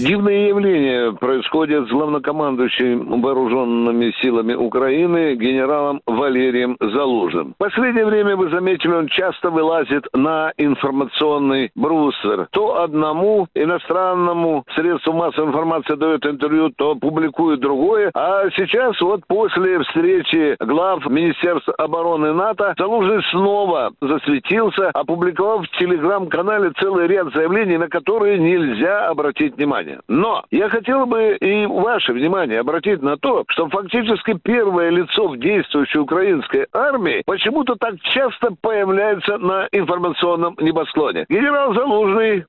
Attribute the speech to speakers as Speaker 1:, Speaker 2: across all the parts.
Speaker 1: Дивное явление происходит с главнокомандующим вооруженными силами Украины генералом Валерием Залужным. В последнее время, вы заметили, он часто вылазит на информационный брустер. То одному иностранному средству массовой информации дает интервью, то публикует другое. А сейчас вот после встречи глав Министерства обороны НАТО Залужный снова засветился, опубликовав в телеграм-канале целый ряд заявлений, на которые нельзя обратить внимание внимание. Но я хотел бы и ваше внимание обратить на то, что фактически первое лицо в действующей украинской армии почему-то так часто появляется на информационном небосклоне. Генерал Залужный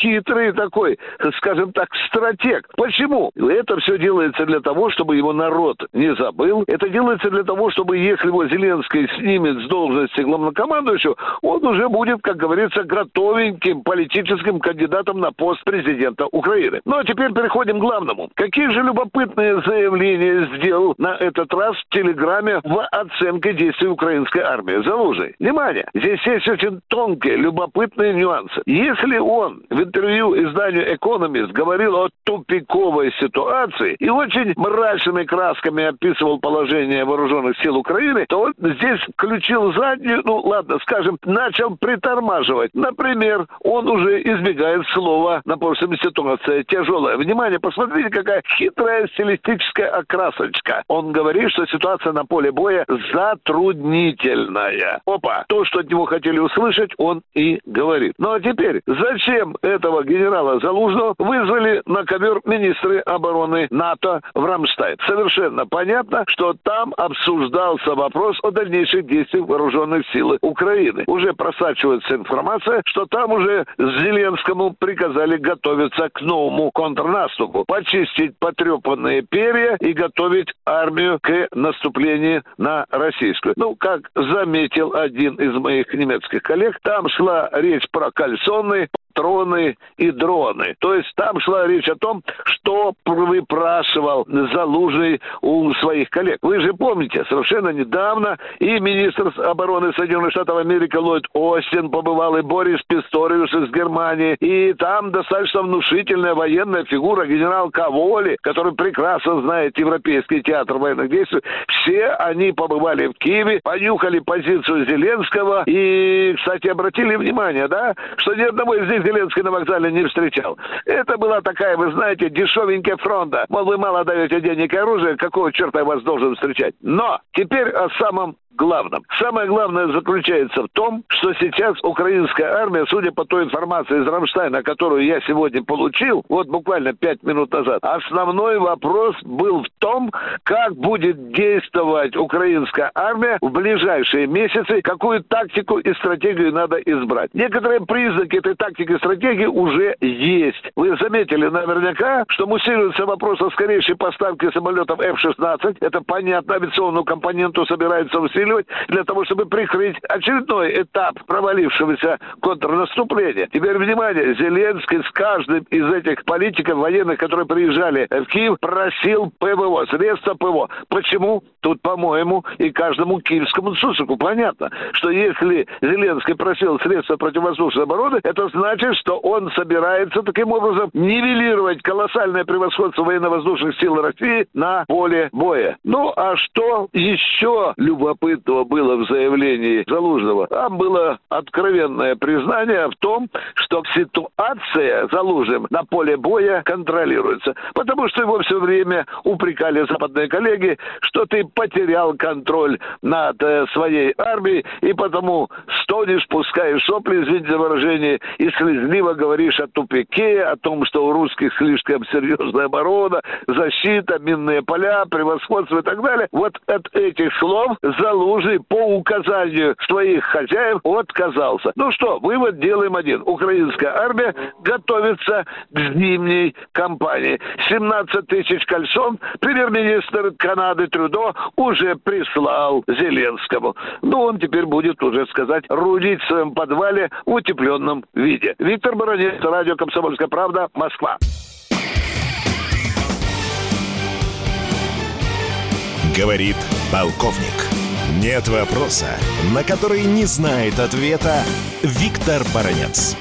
Speaker 1: хитрый такой, скажем так, стратег. Почему? Это все делается для того, чтобы его народ не забыл. Это делается для того, чтобы если его Зеленский снимет с должности главнокомандующего, он уже будет, как говорится, готовеньким политическим кандидатом на пост президента Украины. Украины. Ну а теперь переходим к главному. Какие же любопытные заявления сделал на этот раз в Телеграме в оценке действий украинской армии? Залужный. Внимание! Здесь есть очень тонкие, любопытные нюансы. Если он в интервью изданию «Экономист» говорил о тупиковой ситуации и очень мрачными красками описывал положение вооруженных сил Украины, то он здесь включил заднюю, ну ладно, скажем, начал притормаживать. Например, он уже избегает слова на напомним, ситуация тяжелое. Внимание, посмотрите, какая хитрая стилистическая окрасочка. Он говорит, что ситуация на поле боя затруднительная. Опа, то, что от него хотели услышать, он и говорит. Ну а теперь, зачем этого генерала Залужного вызвали на ковер министры обороны НАТО в Рамштайн? Совершенно понятно, что там обсуждался вопрос о дальнейших действиях вооруженных сил Украины. Уже просачивается информация, что там уже Зеленскому приказали готовиться к новому новому контрнаступу, почистить потрепанные перья и готовить армию к наступлению на российскую. Ну, как заметил один из моих немецких коллег, там шла речь про кальсоны, патроны и дроны. То есть там шла речь о том, что выпрашивал Залужный у своих коллег. Вы же помните, совершенно недавно и министр обороны Соединенных Штатов Америки Ллойд Остин побывал, и Борис Писториус из Германии, и там достаточно внушительная военная фигура, генерал Каволи, который прекрасно знает Европейский театр военных действий. Все они побывали в Киеве, понюхали позицию Зеленского и, кстати, обратили внимание, да, что ни одного из них Зеленский на вокзале не встречал. Это была такая, вы знаете, дешевенькая фронта. Мол, вы мало даете денег и оружия, какого черта я вас должен встречать? Но теперь о самом главном. Самое главное заключается в том, что сейчас украинская армия, судя по той информации из Рамштайна, которую я сегодня получил, вот буквально пять минут назад, основной вопрос был в том, как будет действовать украинская армия в ближайшие месяцы, какую тактику и стратегию надо избрать. Некоторые признаки этой тактики и стратегии уже есть. Вы заметили наверняка, что муссируется вопрос о скорейшей поставке самолетов F-16. Это понятно, авиационную компоненту собирается усилить усиливать для того, чтобы прикрыть очередной этап провалившегося контрнаступления. Теперь, внимание, Зеленский с каждым из этих политиков военных, которые приезжали в Киев, просил ПВО, средства ПВО. Почему? Тут, по-моему, и каждому киевскому сусеку понятно, что если Зеленский просил средства противовоздушной обороны, это значит, что он собирается таким образом нивелировать колоссальное превосходство военно-воздушных сил России на поле боя. Ну, а что еще любопытно любопытного было в заявлении Залужного. Там было откровенное признание в том, что ситуация Залужным на поле боя контролируется. Потому что его все время упрекали западные коллеги, что ты потерял контроль над э, своей армией, и потому стонешь, пускаешь сопли, извините за выражение, и слезливо говоришь о тупике, о том, что у русских слишком серьезная оборона, защита, минные поля, превосходство и так далее. Вот от этих слов Залужный Залужный по указанию своих хозяев отказался. Ну что, вывод делаем один. Украинская армия готовится к зимней кампании. 17 тысяч кольцом премьер-министр Канады Трюдо уже прислал Зеленскому. Ну, он теперь будет уже сказать, рулить в своем подвале в утепленном виде. Виктор Баранец, радио «Комсомольская правда», Москва.
Speaker 2: Говорит полковник. Нет вопроса, на который не знает ответа Виктор Баранец.